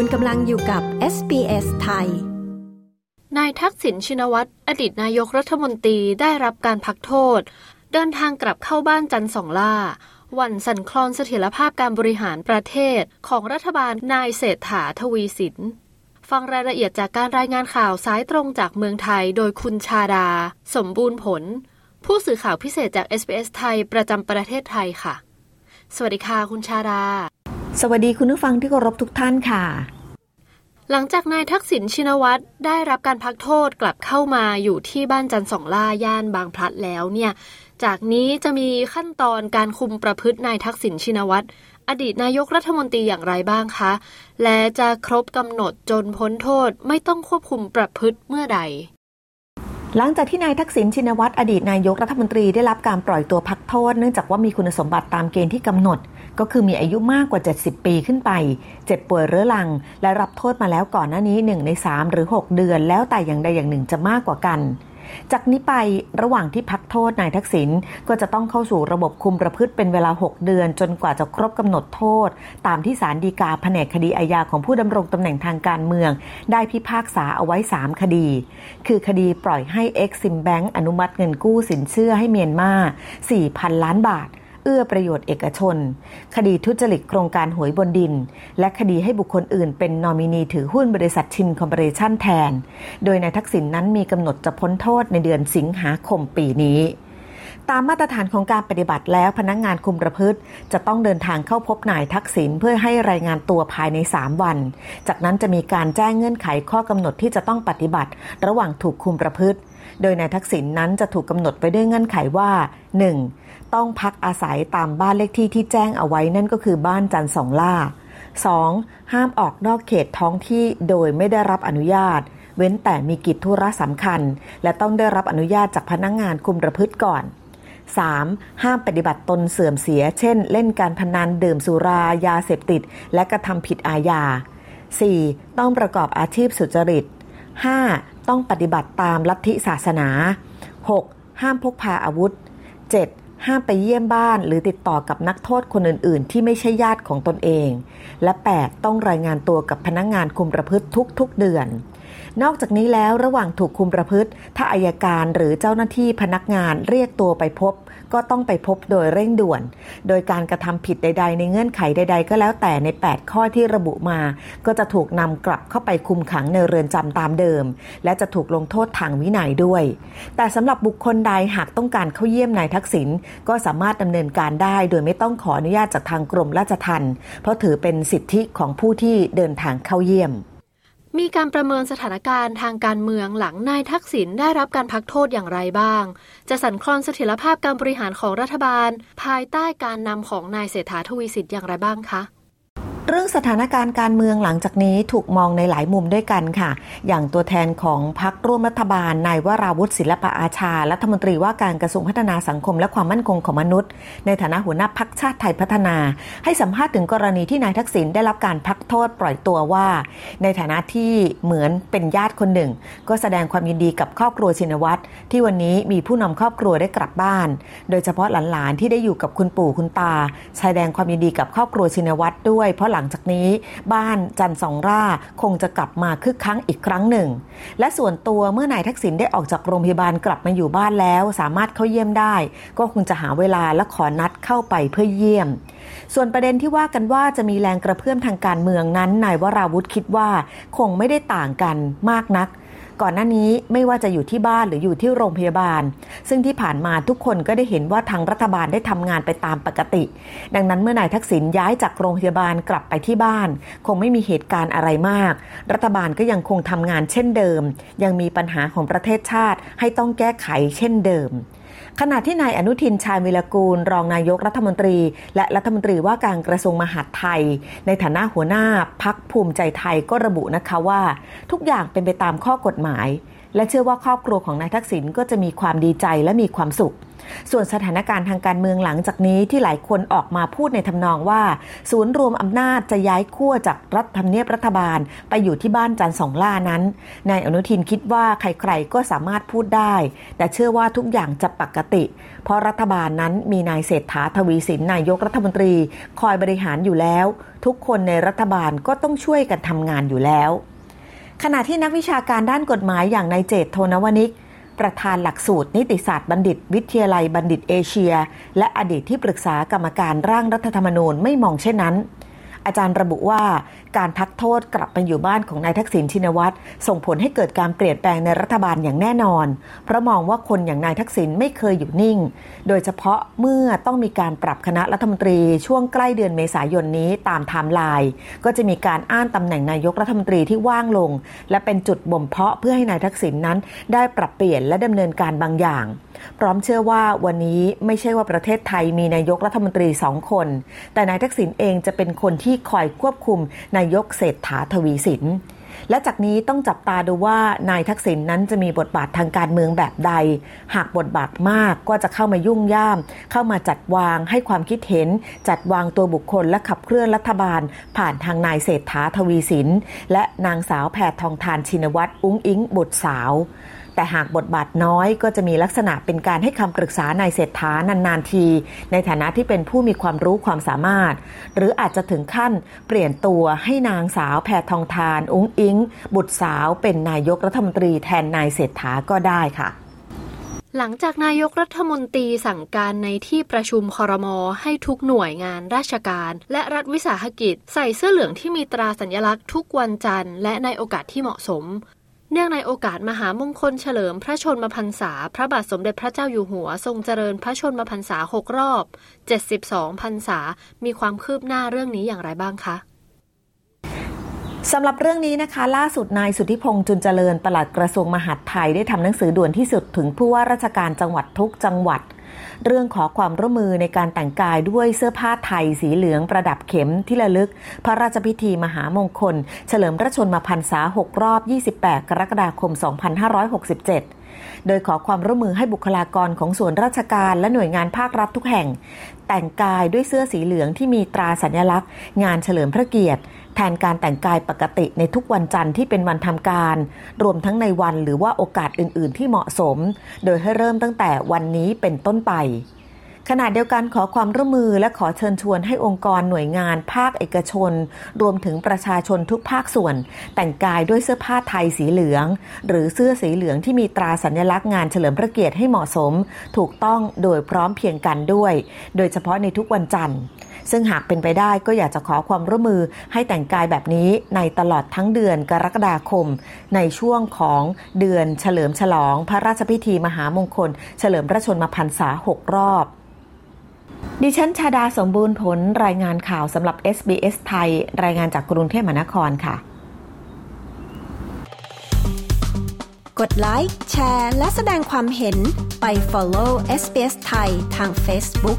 คุณกำลังอยู่กับ SBS ไทย นายทักษิณชินวัตร อดีตนายกรัฐมนตรีได้รับการพักโทษ เดินทางกลับเข้าบ้านจันทร์สองล่า วันสั่นคลอนเสถียรภาพการบริหารประเทศของรัฐบาลนายเศรษฐาทวีสิน ฟังรายละเอียดจากการรายงานข่าวสายตรงจากเมืองไทยโดยคุณชาดา สมบูรณ์ผล ผู้สื่อข่าวพิเศษจาก SBS ไทยประจำประเทศไทยค่ะ สวัสดีค่ะคุณชาดา สวัสดีคุณผู้ฟังที่เคารพทุกท่านค่ะ หลังจากนายทักษิณชินวัตรได้รับการพักโทษกลับเข้ามาอยู่ที่บ้านจันทร์สองล่าย่านบางพลัดแล้วเนี่ย จากนี้จะมีขั้นตอนการคุมประพฤตินายทักษิณชินวัตรอดีตนายกรัฐมนตรีอย่างไรบ้างคะ และจะครบกำหนดจนพ้นโทษไม่ต้องควบคุมประพฤติเมื่อใด หลังจากที่นายทักษิณชินวัตรอดีตนายกรัฐมนตรีได้รับการปล่อยตัวพักโทษ เนื่องจากว่ามีคุณสมบัติตามเกณฑ์ที่กำหนด ก็คือมีอายุมากกว่า 70 ปีขึ้นไป เจ็บป่วยเรื้อรัง และรับโทษมาแล้วก่อนหน้านี้ 1 ใน 3 หรือ 6 เดือน แล้วแต่อย่างใดอย่างหนึ่งจะมากกว่ากัน จากนี้ไประหว่างที่พักโทษนายทักษิณก็จะต้องเข้าสู่ระบบคุมประพฤติเป็นเวลา 6 เดือน จนกว่าจะครบกำหนดโทษ ตามที่ศาลฎีกาแผนกคดีอาญาของผู้ดำรงตำแหน่งทางการเมือง ได้พิพากษาเอาไว้ 3 คดี คือคดีปล่อยให้เอ็กซิมแบงก์อนุมัติเงินกู้สินเชื่อให้เมียนมา4,000 ล้านบาท เอื้อประโยชน์เอกชน คดีทุจริตโครงการหวยบนดิน และคดีให้บุคคลอื่นเป็นนอมินีถือหุ้นบริษัทชินคอร์ปอเรชั่นแทน โดยนายทักษิณนั้นมีกำหนดจะพ้นโทษในเดือนสิงหาคมปีนี้ ตามมาตรฐานของการปฏิบัติแล้วพนักงานคุมประพฤติ จะต้องเดินทางเข้าพบนายทักษิณเพื่อให้รายงานตัวภายใน 3 วัน จากนั้นจะมีการแจ้งเงื่อนไขข้อกำหนดที่จะต้องปฏิบัติ ระหว่างถูกคุมประพฤติ โดยนายทักษิณนนั้นจะถูกกำหนดไปด้วยเงื่อนไขว่า 1. ต้องพักอาศัยตามบ้านเลขที่ที่แจ้งเอาไว้นั่นก็คือบ้านจันทร์สองล่า 2. ห้ามออกนอกเขตท้องที่โดยไม่ได้รับอนุญาต เว้นแต่มีกิจธุระสำคัญ และต้องได้รับอนุญาตจากพนักงงานคุมประพฤติก่อน 3. ห้ามปฏิบัติตนเสื่อมเสีย เช่น เล่นการพนันดื่มสุรายาเสพติด และกระทำผิดอาญา 4. ต้องประกอบอาชีพสุจริต 5. ต้องปฏิบัติตามลัทธิศาสนา 6. ห้ามพกพาอาวุธ 7. ห้ามไปเยี่ยมบ้านหรือติดต่อกับนักโทษคนอื่น ๆ ที่ไม่ใช่ญาติของตนเอง และ 8. ต้องรายงานตัวกับพนักงงานคุมประพฤติทุก ๆ เดือนนอกจากนี้แล้วระหว่างถูกคุมประพฤติ ถ้าอายการหรือเจ้าหน้าที่พนักงานเรียกตัวไปพบ ก็ต้องไปพบโดยเร่งด่วน โดยการกระทำผิดใด ๆ ในเงื่อนไขใด ๆ ก็แล้วแต่ใน 8 ข้อที่ระบุมา ก็จะถูกนำกลับเข้าไปคุมขังในเรือนจำตามเดิม และจะถูกลงโทษทางวินัยด้วย แต่สำหรับบุคคลใดหากต้องการเข้าเยี่ยมนายทักษิณก็สามารถดำเนินการได้ โดยไม่ต้องขออนุญาตจากทางกรมราชทัณฑ์เพราะถือเป็นสิทธิของผู้ที่เดินทางเข้าเยี่ยม มีการประเมินสถานการณ์ทางการเมืองหลังนายทักษิณได้รับการพักโทษอย่างไรบ้าง จะสั่นคลอนเสถียรภาพการบริหารของรัฐบาล ภายใต้การนำของนายเศรษฐาทวีสิทธิ์อย่างไรบ้างคะ เรื่องสถานการณ์การเมืองหลังจากนี้ถูกมองในหลายมุมด้วยกันค่ะ อย่างตัวแทนของพักร่วมรัฐบาลนายวราวุฒิศิลปะอาชา รัฐมนตรีว่าการกระทรวงพัฒนาสังคมและความมั่นคงของมนุษย์ ในฐานะหัวหน้าพักชาติไทยพัฒนา ให้สัมภาษณ์ถึงกรณีที่นายทักษิณได้รับการพักโทษปล่อยตัวว่า ในฐานะที่เหมือนเป็นญาติคนหนึ่ง ก็แสดงความยินดีกับครอบครัวชินวัตรที่วันนี้มีผู้นำครอบครัวได้กลับบ้าน โดยเฉพาะหลานๆที่ได้อยู่กับคุณปู่คุณตาแสดงความยินดีกับครอบครัวชินวัตรด้วยเพราะหลังจากนี้ บ้านจันทร์สองร่าคงจะกลับมาคึกคักอีกครั้งหนึ่ง และส่วนตัวเมื่อนายทักษิณได้ออกจากโรงพยาบาลกลับมาอยู่บ้านแล้ว สามารถเข้าเยี่ยมได้ ก็คงจะหาเวลาและขอนัดเข้าไปเพื่อเยี่ยม ส่วนประเด็นที่ว่ากันว่าจะมีแรงกระเพื่อมทางการเมืองนั้นนายวราวุธคิดว่า คงไม่ได้ต่างกันมากนัก ก่อนหน้านี้ไม่ว่าจะอยู่ที่บ้านหรืออยู่ที่โรงพยาบาล ซึ่งที่ผ่านมาทุกคนก็ได้เห็นว่าทางรัฐบาลได้ทำงานไปตามปกติ ดังนั้นเมื่อนายทักษิณย้ายจากโรงพยาบาลกลับไปที่บ้าน คงไม่มีเหตุการณ์อะไรมาก รัฐบาลก็ยังคงทำงานเช่นเดิม ยังมีปัญหาของประเทศชาติให้ต้องแก้ไขเช่นเดิม ขณะที่นายอนุทินชาญวิรกูล รองนายกรัฐมนตรี และรัฐมนตรีว่าการกระทรวงมหาดไทย ในฐานะหัวหน้าพักภูมิใจไทยก็ระบุนะคะว่า ทุกอย่างเป็นไปตามข้อกฎหมาย และเชื่อว่าครอบครัวของนายทักษิณก็จะมีความดีใจและมีความสุข ส่วนสถานการณ์ทางการเมืองหลังจากนี้ที่หลายคนออกมาพูดในทำนองว่า ศูนย์รวมอำนาจจะย้ายขั้วจากรัฐธรรมเนียบรัฐบาล ไปอยู่ที่บ้านจันสองล่านั้นนายอนุทินคิดว่าใครๆก็สามารถพูดได้ แต่เชื่อว่าทุกอย่างจะปกติ เพราะรัฐบาลนั้นมีนายเศรษฐาทวีสินนายกรัฐมนตรี คอยบริหารอยู่แล้ว ทุกคนในรัฐบาลก็ต้องช่วยกันทำงานอยู่แล้ว ขณะที่นักวิชาการด้านกฎหมายอย่างนายเจตโทนวนิก ประธานหลักสูตร นิติศาสตร์บัณฑิต วิทยาลัยบัณฑิตเอเชีย และอดีตที่ปรึกษากรรมการร่างรัฐธรรมนูญไม่มองเช่นนั้น อาจารย์ระบุว่าการพักโทษกลับไปอยู่บ้านของนายทักษิณชินวัตรส่งผลให้เกิดการเปลี่ยนแปลงในรัฐบาลอย่างแน่นอน เพราะมองว่าคนอย่างนายทักษิณไม่เคยอยู่นิ่ง โดยเฉพาะเมื่อต้องมีการปรับคณะรัฐมนตรีช่วงใกล้เดือนเมษายนนี้ตามไทม์ไลน์ก็จะมีการอ้านตำแหน่งนายกรัฐมนตรีที่ว่างลง และเป็นจุดบ่มเพาะเพื่อให้นายทักษิณนนั้น ได้ปรับเปลี่ยนและดำเนินการบางอย่าง พร้อมเชื่อว่าวันนี้ไม่ใช่ว่าประเทศไทยมีนายกรัฐมนตรีสองคน แต่นายทักษิณเองจะเป็นคนที่คอยควบคุมนายกเศรษฐาทวีสิน และจากนี้ต้องจับตาดูว่านายทักษิณนนั้นจะมีบทบาททางการเมืองแบบใด หากบทบาทมากก็จะเข้ามายุ่งย่าม เข้ามาจัดวางให้ความคิดเห็น จัดวางตัวบุคคลและขับเคลื่อนรัฐบาล ผ่านทางนายเศรษฐาทวีสิน และนางสาวแพทองทานชินวัตรอุ้งอิงบุตรสาว แต่หากบทบาทน้อยก็จะมีลักษณะเป็นการให้คำปรึกษานายเศรษฐานานๆที ในฐานะที่เป็นผู้มีความรู้ความสามารถ หรืออาจจะถึงขั้นเปลี่ยนตัวให้นางสาวแพทองทาน อุ้งอิง บุตรสาวเป็นนายกรัฐมนตรีแทนนายเศรษฐาก็ได้ค่ะหลังจากนายกรัฐมนตรีสั่งการในที่ประชุมคอรมอให้ทุกหน่วยงานราชการ และรัฐวิสาหกิจ ใส่เสื้อเหลืองที่มีตราสัญลักษณ์ทุกวันจันทร์และในโอกาสที่เหมาะสม เนื่องในโอกาสมหามงคลเฉลิมพระชนมพรรษา พระบาทสมเด็จพระเจ้าอยู่หัว ทรงเจริญพระชนมพรรษาหกรอบ 72 พรรษา มีความคืบหน้าเรื่องนี้อย่างไรบ้างคะสำหรับเรื่องนี้นะคะ ล่าสุดนายสุทธิพงษ์จุนเจริญปลัดกระทรวงมหาดไทยได้ทำหนังสือด่วนที่สุดถึงผู้ว่าราชการจังหวัดทุกจังหวัด เรื่องขอความร่วมมือในการแต่งกายด้วยเสื้อผ้าไทยสีเหลืองประดับเข็มที่ระลึก พระราชพิธีมหามงคล เฉลิมพระชนมพรรษา 6 รอบ 28 กรกฎาคม 2567 โดยขอความร่วมมือให้บุคลากรของส่วนราชการและหน่วยงานภาครัฐทุกแห่ง แต่งกายด้วยเสื้อสีเหลืองที่มีตราสัญลักษณ์ งานเฉลิมพระเกียรติ แทนการแต่งกายปกติในทุกวันจันทร์ที่เป็นวันทำการ รวมทั้งในวันหรือว่าโอกาสอื่น ๆ ที่เหมาะสม โดยให้เริ่มตั้งแต่วันนี้เป็นต้นไป ขณะเดียวกันขอความร่วมมือและขอเชิญชวนให้องค์กรหน่วยงาน ภาคเอกชน รวมถึงประชาชนทุกภาคส่วน แต่งกายด้วยเสื้อผ้าไทยสีเหลือง หรือเสื้อสีเหลืองที่มีตราสัญลักษณ์งานเฉลิมพระเกียรติให้เหมาะสม ถูกต้องโดยพร้อมเพียงกันด้วย โดยเฉพาะในทุกวันจันทร์ซึ่งหากเป็นไปได้ก็อยากจะขอความร่วมมือให้แต่งกายแบบนี้ในตลอดทั้งเดือนกรกฎาคม ในช่วงของเดือนเฉลิมฉลอง พระราชพิธีมหามงคล เฉลิมพระชนมพรรษาหกรอบ ดิฉันชาดาสมบูรณ์ผลรายงานข่าวสำหรับ SBS ไทย รายงานจากกรุงเทพมหานครค่ะ กดไลค์แชร์ และแสดงความเห็นไป follow SBS ไทยทาง Facebook